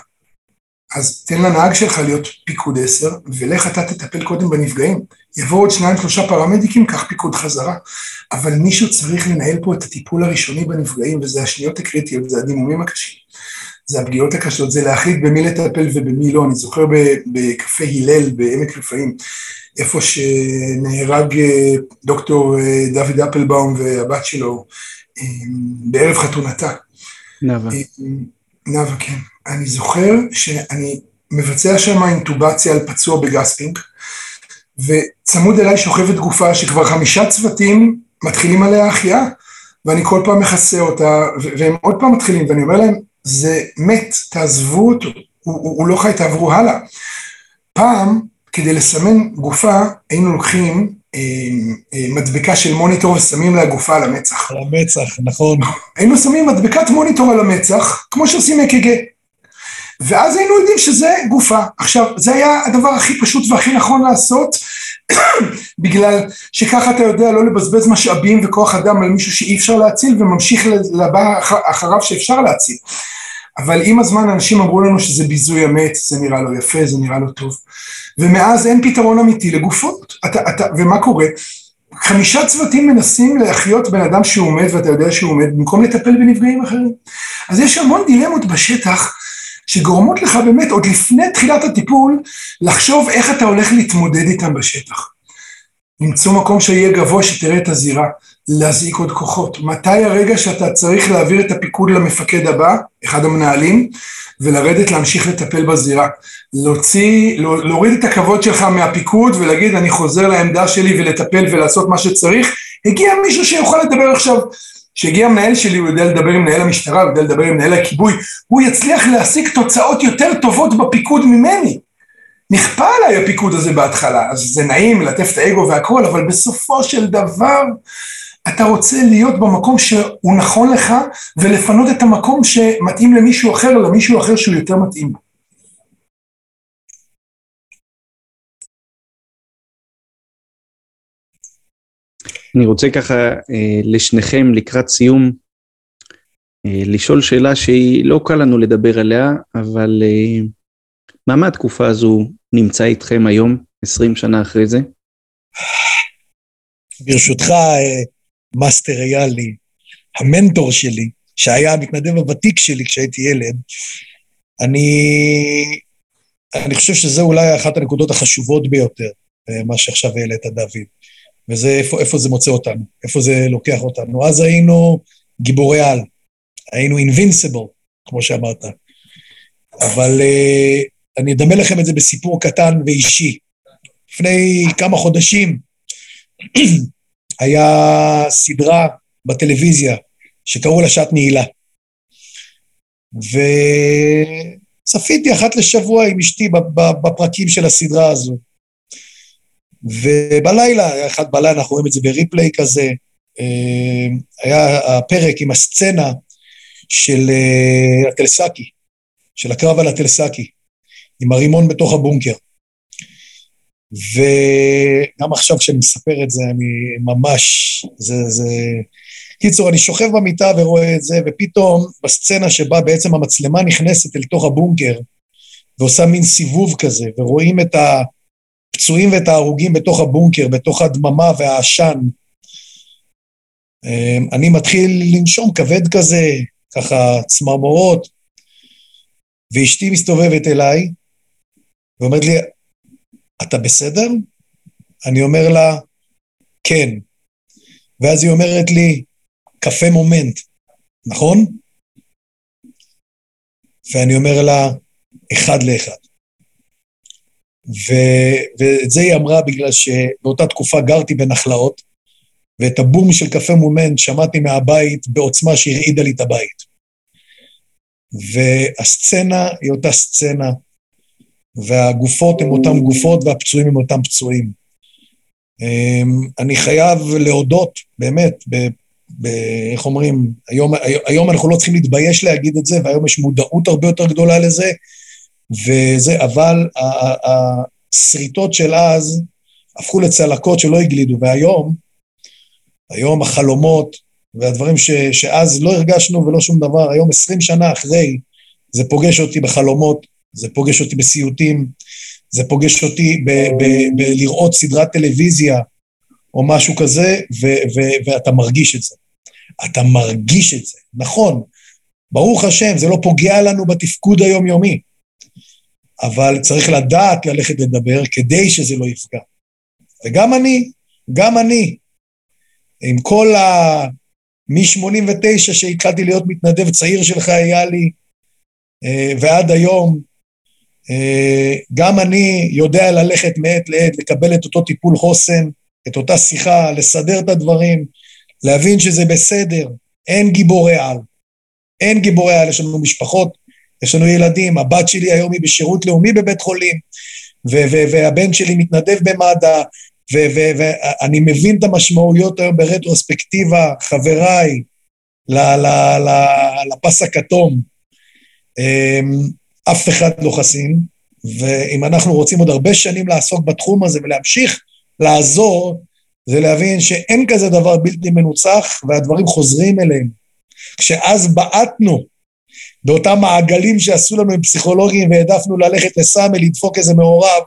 אז תן לנהג שלך להיות פיקוד 10, ולך אתה תטפל קודם בנפגעים. יבואו עוד שניים שלושה פרמדיקים, קח פיקוד חזרה. אבל מישהו צריך לנהל פה את הטיפול הראשוני בנפגעים, וזה השניות הקריטיות, זה הדימומים הקשים. זה הפגיעות הקשות, זה להחליט במי לטפל ובמי לא. אני זוכר בקפה הלל בעמק רפאים, איפה שנהרג אה, דוקטור אה, דוד אפלבאום והבת שלו אה, בערב חתונתה. נאוה. נאוה, כן. אני זוכר שאני מבצע שם אינטובציה על פצוע בגספינג, וצמוד אליי שוכבת גופה שכבר חמישה צוותים מתחילים עליה החייאה, ואני כל פעם מכסה אותה, והם עוד פעם מתחילים, ואני אומר להם, זה מת, תעזבו אותו, הוא, הוא, הוא לא חי, תעברו הלאה. פעם, כדי לסמן גופה, היינו לוקחים אה, אה, מדבקה של מוניטור ושמים לה גופה על המצח. על המצח, נכון. היינו שמים מדבקת מוניטור על המצח, כמו שעושים אק"ג. ואז היינו יודעים שזה גופה. עכשיו, זה היה הדבר הכי פשוט והכי נכון לעשות, בגלל שככה אתה יודע לא לבזבז משאבים וכוח אדם על מישהו שאי אפשר להציל וממשיך לבא אחריו שאפשר להציל. אבל עם הזמן אנשים אמרו לנו שזה ביזוי המת, זה נראה לא יפה, זה נראה לא טוב. ומאז אין פתרון אמיתי לגופות. אתה, אתה, ומה קורה? חמישה צוותים מנסים להחיות בן אדם שהוא מת ואתה יודע שהוא מת במקום לטפל בנפגעים אחרים. אז יש המון דילמות בשטח שגורמות לך באמת עוד לפני תחילת הטיפול לחשוב איך אתה הולך להתמודד איתם בשטח. למצוא מקום שיהיה גבוה שתראה את הזירה, להזעיק עוד כוחות. מתי הרגע שאתה צריך להעביר את הפיקוד למפקד הבא, אחד המנהלים, ולרדת להמשיך לטפל בזירה. להוציא, לא, להוריד את הכבוד שלך מהפיקוד ולהגיד אני חוזר לעמדה שלי ולטפל ולעשות מה שצריך. הגיע מישהו שיוכל לדבר עכשיו כשהגיע המנהל שלי, הוא יודע לדבר עם מנהל המשטרה, הוא יודע לדבר עם מנהל הכיבוי, הוא יצליח להשיג תוצאות יותר טובות בפיקוד ממני. נכפה עליי הפיקוד הזה בהתחלה, אז זה נעים ללטף את האגו והכל, אבל בסופו של דבר אתה רוצה להיות במקום שהוא נכון לך, ולפנות את המקום שמתאים למישהו אחר, למישהו אחר שהוא יותר מתאים. אני רוצה ככה אה, לשניכם לקראת סיום, אה, לשאול שאלה שהיא לא קל לנו לדבר עליה, אבל אה, מה מהתקופה הזו נמצא איתכם היום, 20 שנה אחרי זה? ברשותך, מאסטר איילי, המנטור שלי, שהיה המתנדב הוותיק שלי כשהייתי ילד, אני, אני חושב שזה אולי אחת הנקודות החשובות ביותר, מה שעכשיו העלית, דוד. וזה איפה, איפה זה מוצא אותנו, איפה זה לוקח אותנו. אז היינו גיבורי על, היינו אינבינסיבל, כמו שאמרת. אבל uh, אני אדמה לכם את זה בסיפור קטן ואישי. לפני כמה חודשים היה סדרה בטלוויזיה שקראו לה שעת נעילה. וצפיתי אחת לשבוע עם אשתי בפרקים של הסדרה הזו. ובלילה, אחד בלילה, אנחנו רואים את זה בריפליי כזה, אה, היה הפרק עם הסצנה של אה, הטלסקי, של הקרב על הטלסקי, עם הרימון בתוך הבונקר. וגם עכשיו כשאני מספר את זה, אני ממש, זה, זה... קיצור, אני שוכב במיטה ורואה את זה, ופתאום בסצנה שבה בעצם המצלמה נכנסת אל תוך הבונקר, ועושה מין סיבוב כזה, ורואים את ה... הפצועים ואת ההרוגים בתוך הבונקר, בתוך הדממה והעשן. אמ, אני מתחיל לנשום כבד כזה, ככה צמרמורות, ואשתי מסתובבת אליי ואומרת לי, אתה בסדר? אני אומר לה, כן. ואז היא אומרת לי, קפה מומנט, נכון? ואני אומר לה, אחד לאחד. ו, ואת זה היא אמרה בגלל שבאותה תקופה גרתי בנחלאות, ואת הבום של קפה מומנט שמעתי מהבית בעוצמה שהרעידה לי את הבית. והסצנה היא אותה סצנה, והגופות הן אותן גופות והפצועים הם אותם פצועים. אמ, אני חייב להודות, באמת, ב, ב, איך אומרים, היום, היום אנחנו לא צריכים להתבייש להגיד את זה, והיום יש מודעות הרבה יותר גדולה לזה, וזה, אבל השריטות של אז הפכו לצלקות שלא הגלידו, והיום, היום החלומות והדברים ש, שאז לא הרגשנו ולא שום דבר, היום עשרים שנה אחרי, זה פוגש אותי בחלומות, זה פוגש אותי בסיוטים, זה פוגש אותי בלראות סדרת טלוויזיה או משהו כזה, ו, ו, ואתה מרגיש את זה. אתה מרגיש את זה. נכון, ברוך השם, זה לא פוגע לנו בתפקוד היומיומי, אבל צריך לדעת ללכת לדבר כדי שזה לא יפגע. וגם אני, גם אני, עם כל ה... מ-89 שהתחלתי להיות מתנדב צעיר שלך, היה לי, אה, ועד היום, אה, גם אני יודע ללכת מעת לעת, לקבל את אותו טיפול חוסן, את אותה שיחה, לסדר את הדברים, להבין שזה בסדר, אין גיבורי על. אין גיבורי על, יש לנו משפחות, יש לנו ילדים, הבת שלי היום היא בשירות לאומי בבית חולים, והבן שלי מתנדב במד"א, ואני מבין את המשמעויות היום ברטרוספקטיבה, חבריי, לפס הכתום, אמ, אף אחד לא חסין, ואם אנחנו רוצים עוד הרבה שנים לעסוק בתחום הזה ולהמשיך לעזור, זה להבין שאין כזה דבר בלתי מנוצח והדברים חוזרים אליהם. כשאז בעטנו באותם מעגלים שעשו לנו עם פסיכולוגים והעדפנו ללכת לסאמי, לדפוק איזה מעורב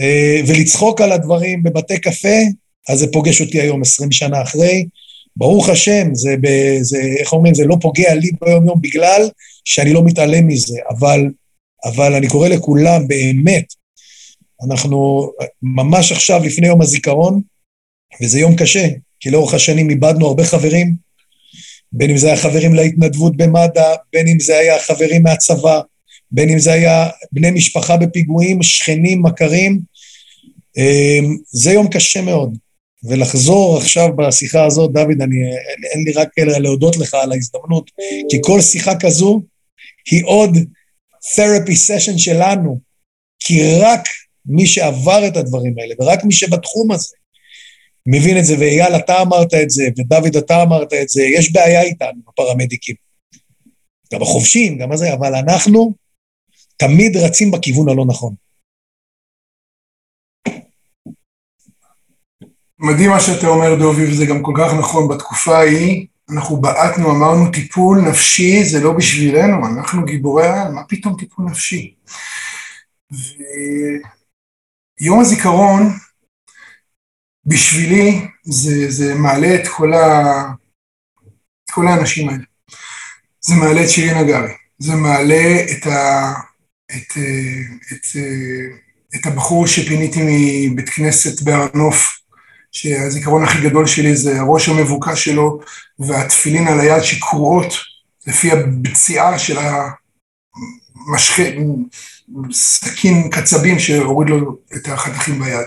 אה, ולצחוק על הדברים בבתי קפה, אז זה פוגש אותי היום עשרים שנה אחרי. ברוך השם, זה, ב, זה, איך אומרים, זה לא פוגע לי ביום יום בגלל שאני לא מתעלם מזה, אבל, אבל אני קורא לכולם, באמת, אנחנו ממש עכשיו לפני יום הזיכרון, וזה יום קשה, כי לאורך השנים איבדנו הרבה חברים, בין אם זה היה חברים להתנדבות במד"א, בין אם זה היה חברים מהצבא, בין אם זה היה בני משפחה בפיגועים, שכנים, מכרים. אמ, זה יום קשה מאוד. ולחזור עכשיו בשיחה הזאת, דוד, אני, אין לי רק אלא להודות לך על ההזדמנות, כי כל שיחה כזו היא עוד therapy session שלנו, כי רק מי שעבר את הדברים האלה, ורק מי שבתחום הזה, מבין את זה, ואייל, אתה אמרת את זה, ודוד, אתה אמרת את זה, יש בעיה איתנו, הפרמדיקים. גם החובשים, גם הזה, אבל אנחנו תמיד רצים בכיוון הלא נכון. מדהים מה שאתה אומר, דובי, וזה גם כל כך נכון. בתקופה ההיא, אנחנו בעטנו, אמרנו, טיפול נפשי זה לא בשבילנו, אנחנו גיבורי העל, מה פתאום טיפול נפשי? ויום הזיכרון, בשבילי, זה, זה מעלה את כל, ה... את כל האנשים האלה. זה מעלה את שירין הגרי, זה מעלה את, ה... את, את, את הבחור שפיניתי מבית כנסת בהר נוף, שהזיכרון הכי גדול שלי זה הראש המבוקש שלו והתפילין על היד שקרועות לפי הפציעה של המשחק, סכין קצבים שהוריד לו את החתכים ביד.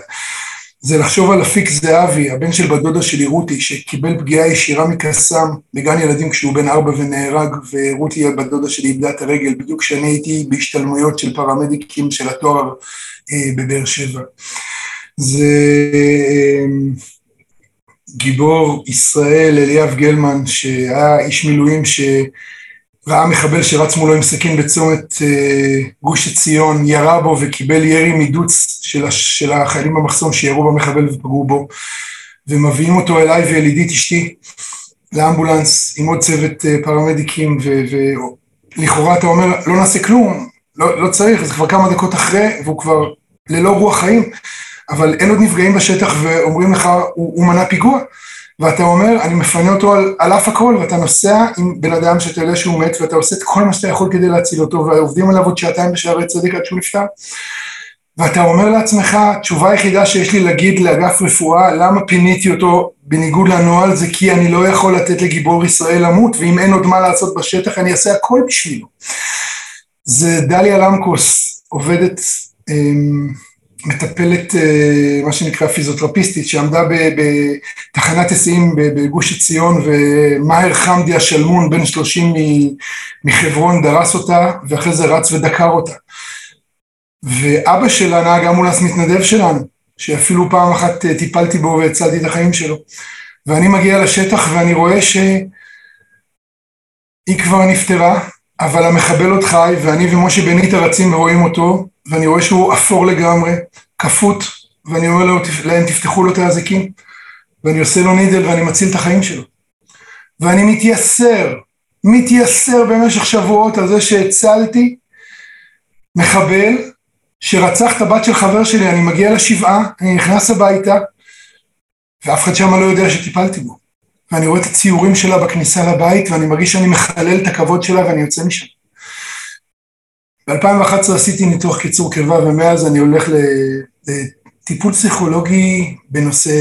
זה לחשוב על אפיק זהבי, הבן של בת דודה שלי רותי, שקיבל פגיעה ישירה מקסאם בגן ילדים כשהוא בן ארבע ונהרג, ורותי בת דודה שלי איבדה את הרגל בדיוק כשאני הייתי בהשתלמויות של פרמדיקים של התואר אה, בבאר שבע. זה אה, גיבור ישראל אליאב גלמן, שהיה איש מילואים ש... ראה מחבל שרץ מולו עם סכין בצומת אה, גוש עציון, ירה בו וקיבל ירי מדוץ של, של החיילים במחסום שירו במחבל ופגעו בו, ומביאים אותו אליי ואל עידית אשתי לאמבולנס עם עוד צוות אה, פרמדיקים, ולכאורה אתה אומר, לא נעשה כלום, לא, לא צריך, זה כבר כמה דקות אחרי, והוא כבר ללא רוח חיים, אבל אין עוד נפגעים בשטח ואומרים לך, הוא, הוא מנע פיגוע. ואתה אומר, אני מפנה אותו על, על אף הכל, ואתה נוסע עם בן אדם שאתה יודע שהוא מת, ואתה עושה את כל מה שאתה יכול כדי להציל אותו, ועובדים עליו עוד שעתיים בשערי צדיק עד שהוא נפטר. ואתה אומר לעצמך, התשובה היחידה שיש לי להגיד לאגף רפואה, למה פיניתי אותו בניגוד לנוהל, זה כי אני לא יכול לתת לגיבור ישראל למות, ואם אין עוד מה לעשות בשטח, אני אעשה הכל בשבילו. זה דליה למקוס, עובדת... אמ, מטפלת, אה, מה שנקרא פיזיותרפיסטית, שעמדה בתחנת היסעים בגוש עציון, ומאהר חמדי השלמון, בן 30 מחברון, דרס אותה, ואחרי זה רץ ודקר אותה. ואבא שלה, נהג אמבולנס מתנדב שלנו, שאפילו פעם אחת אה, טיפלתי בו והצלתי את החיים שלו. ואני מגיע לשטח ואני רואה שהיא כבר נפטרה, אבל המחבל עוד חי, ואני ומשה בניטה רצים ורואים אותו, ואני רואה שהוא אפור לגמרי, כפות, ואני אומר להם, תפתחו לו את האזיקים, ואני עושה לו נידל ואני מציל את החיים שלו. ואני מתייסר, מתייסר במשך שבועות על זה שהצלתי מחבל שרצח את הבת של חבר שלי, אני מגיע לשבעה, אני נכנס הביתה, ואף אחד שם לא יודע שטיפלתי בו. ואני רואה את הציורים שלה בכניסה לבית, ואני מרגיש שאני מחלל את הכבוד שלה ואני יוצא משם. ב-2011 עשיתי ניתוח קיצור קירבה, ומאז אני הולך לטיפול פסיכולוגי בנושא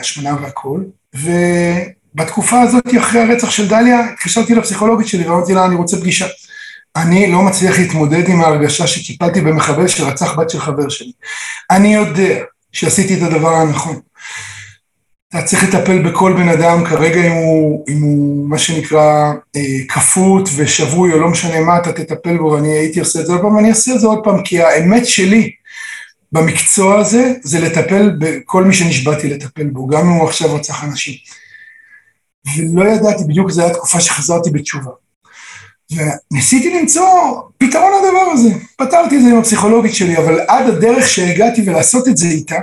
השמנה והכול, ובתקופה הזאת, אחרי הרצח של דליה, התקשרתי לפסיכולוגית שלי ואמרתי לה, אני רוצה פגישה. אני לא מצליח להתמודד עם ההרגשה שטיפלתי במחבל שרצח בת של חבר שלי. אני יודע שעשיתי את הדבר הנכון. אתה צריך לטפל בכל בן אדם, כרגע אם הוא, אם הוא מה שנקרא אה, כפות ושבוי או לא משנה מה, אתה תטפל בו, ואני הייתי עושה את זה עוד פעם, ואני אעשה את זה עוד פעם, כי האמת שלי במקצוע הזה, זה לטפל בכל מי שנשבעתי לטפל בו, גם אם הוא עכשיו רצח אנשים. ולא ידעתי, בדיוק זו הייתה תקופה שחזרתי בתשובה. וניסיתי למצוא פתרון לדבר הזה. פתרתי את זה עם הפסיכולוגית שלי, אבל עד הדרך שהגעתי ולעשות את זה איתה,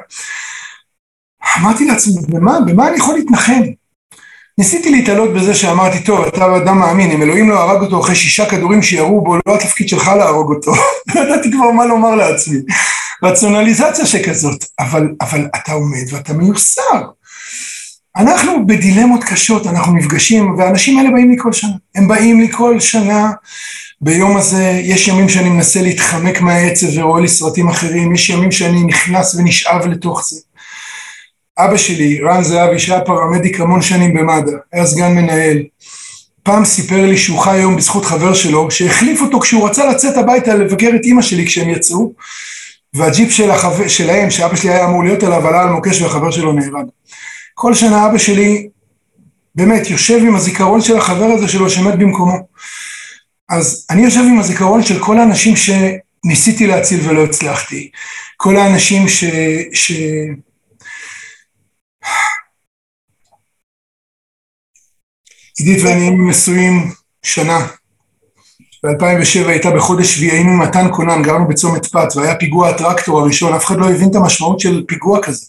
אמרתי לעצמי, במה, במה אני יכול להתנחם? ניסיתי להתעלות בזה שאמרתי, טוב, אתה אדם מאמין, אם אלוהים לא הרג אותו אחרי שישה כדורים שירו בו, לא התפקיד שלך להרוג אותו. לא ידעתי כבר מה לומר לעצמי. רציונליזציה שכזאת, אבל, אבל אתה עומד ואתה מיוסר. אנחנו בדילמות קשות, אנחנו נפגשים, והאנשים האלה באים לי כל שנה. הם באים לי כל שנה ביום הזה, יש ימים שאני מנסה להתחמק מהעצב ורואה לי סרטים אחרים, יש ימים שאני נכנס ונשאב לתוך זה. אבא שלי, רן זהבי, שהיה פרמדיק המון שנים במד"א, היה סגן מנהל, פעם סיפר לי שהוא חי היום בזכות חבר שלו, שהחליף אותו כשהוא רצה לצאת הביתה לבקר את אימא שלי כשהם יצאו, והג'יפ של החבר, שלהם, שאבא שלי היה אמור להיות עליו, עלה על מוקש והחבר שלו נהרג. כל שנה אבא שלי באמת יושב עם הזיכרון של החבר הזה שלו שמת במקומו. אז אני יושב עם הזיכרון של כל האנשים שניסיתי להציל ולא הצלחתי. כל האנשים ש... ש... עידית ואני היינו נשואים שנה. ב-2007 הייתה בחודש שביעי, היינו עם מתן קונן, גרנו בצומת פת, והיה פיגוע הטרקטור הראשון, אף אחד לא הבין את המשמעות של פיגוע כזה.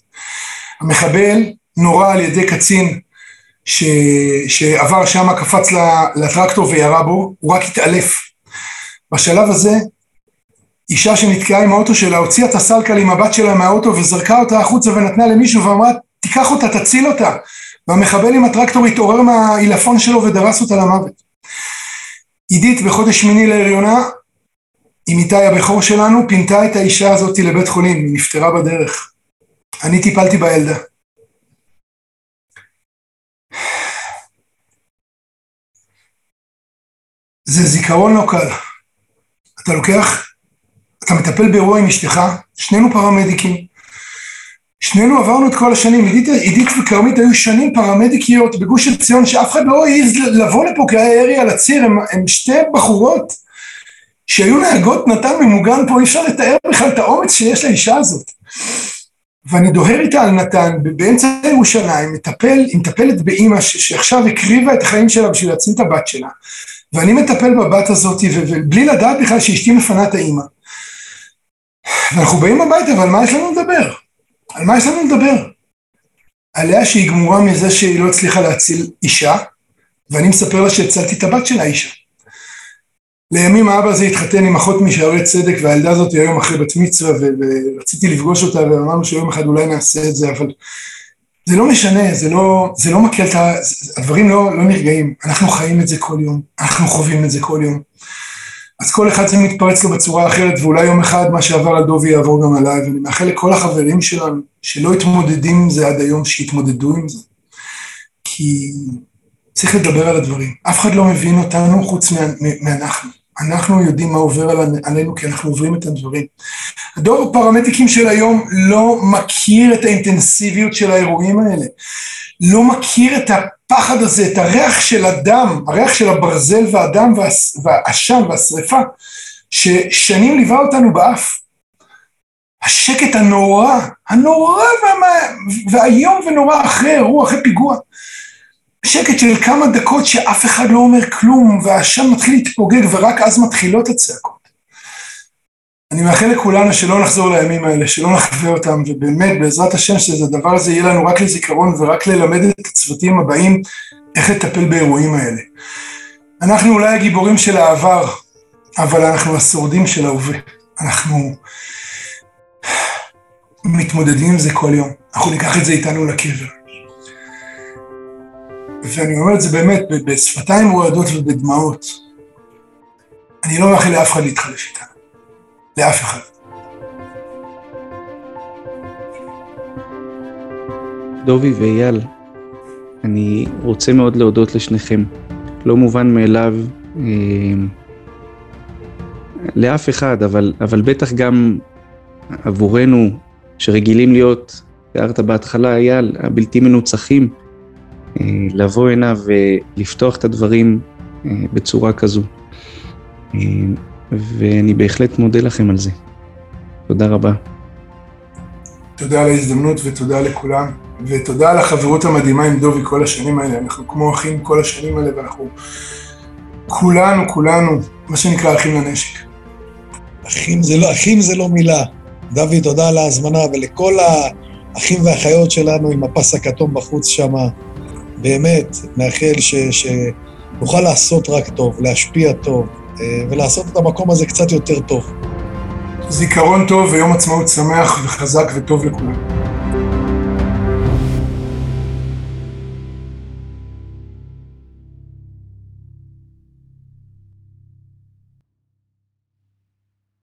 המחבל נורה על ידי קצין ש... שעבר שם, קפץ לטרקטור וירה בו, הוא רק התעלף. בשלב הזה, אישה שנתקעה עם האוטו שלה, הוציאה את הסלקל עם הבת שלה מהאוטו וזרקה אותה החוצה ונתנה למישהו ואמרה, תיקח אותה, תציל אותה. והמחבל עם הטרקטור התעורר מהעילפון שלו ודרס אותה למוות. עידית בחודש שמיני להריונה, עם איתי הבכור שלנו, פינתה את האישה הזאת לבית חולים, היא נפטרה בדרך. אני טיפלתי בילדה. זה זיכרון לא קל. אתה לוקח, אתה מטפל באירוע עם אשתך, שנינו פרמדיקים, שנינו עברנו את כל השנים, עידית, עידית וכרמית היו שנים פרמדיקיות בגוש עציון שאף אחד לא העז לבוא לפה כי היה ירי על הציר, הם שתי בחורות שהיו נהגות נתן ממוגן פה, אי אפשר לתאר בכלל את האומץ שיש לאישה הזאת. ואני דוהר איתה על נתן, באמצע ירושלים, מטפל, היא מטפלת באימא שעכשיו הקריבה את החיים שלה בשביל להציל את הבת שלה. ואני מטפל בבת הזאת, ובלי לדעת בכלל שאשתי מפנה את האימא. ואנחנו באים הביתה, אבל מה יש לנו לדבר? על מה יש לנו לדבר? עליה שהיא גמורה מזה שהיא לא הצליחה להציל אישה, ואני מספר לה שהצלתי את הבת של האישה. לימים האבא הזה התחתן עם אחות משערי צדק, והילדה הזאת היא היום אחרי בת מצווה, ורציתי לפגוש אותה, ואמרנו שיום אחד אולי נעשה את זה, אבל זה לא משנה, זה לא, זה לא מקל את ה... הדברים לא, לא נרגעים. אנחנו חיים את זה כל יום, אנחנו חווים את זה כל יום. אז כל אחד זה מתפרץ לו בצורה אחרת, ואולי יום אחד מה שעבר על דובי יעבור גם עליי, ואני מאחל לכל החברים שלנו שלא התמודדים עם זה עד היום, שיתמודדו עם זה. כי צריך לדבר על הדברים. אף אחד לא מבין אותנו חוץ מאנחנו. אנחנו יודעים מה עובר עלינו כי אנחנו עוברים את הדברים. הדור הפרמדיקים של היום לא מכיר את האינטנסיביות של האירועים האלה. לא מכיר את הפחד הזה, את הריח של הדם, הריח של הברזל והדם והעשן והשריפה, ששנים ליווה אותנו באף. השקט הנורא, הנורא והאיום ונורא אחרי אירוע, אחרי פיגוע. שקט של כמה דקות שאף אחד לא אומר כלום, והעשן מתחיל להתפוגג ורק אז מתחילות הצעקות. אני מאחל לכולנו שלא נחזור לימים האלה, שלא נחווה אותם, ובאמת, בעזרת השם, שהדבר הזה יהיה לנו רק לזיכרון ורק ללמד את הצוותים הבאים איך לטפל באירועים האלה. אנחנו אולי הגיבורים של העבר, אבל אנחנו השורדים של ההווה. אנחנו מתמודדים עם זה כל יום. אנחנו ניקח את זה איתנו לקבר. ואני אומר את זה באמת בשפתיים רועדות ובדמעות. אני לא מאחל לאף אחד להתחלף איתנו. לאף אחד. דובי ואייל, אני רוצה מאוד להודות לשניכם. לא מובן מאליו אה, לאף אחד, אבל, אבל בטח גם עבורנו, שרגילים להיות, תיארת בהתחלה, אייל, הבלתי מנוצחים, לבוא הנה ולפתוח את הדברים אה, בצורה כזו. אה, ואני בהחלט מודה לכם על זה. תודה רבה. תודה על ההזדמנות ותודה לכולם. ותודה על החברות המדהימה עם דובי כל השנים האלה. אנחנו כמו אחים כל השנים האלה, ואנחנו כולנו, כולנו, מה שנקרא אחים לנשק. אחים זה לא, אחים זה לא מילה. דוד, תודה על ההזמנה, ולכל האחים והאחיות שלנו עם הפס הכתום בחוץ שם, באמת, נאחל ש, שנוכל לעשות רק טוב, להשפיע טוב, אה, ולעשות את המקום הזה קצת יותר טוב. זיכרון טוב ויום עצמאות שמח וחזק וטוב לכולם.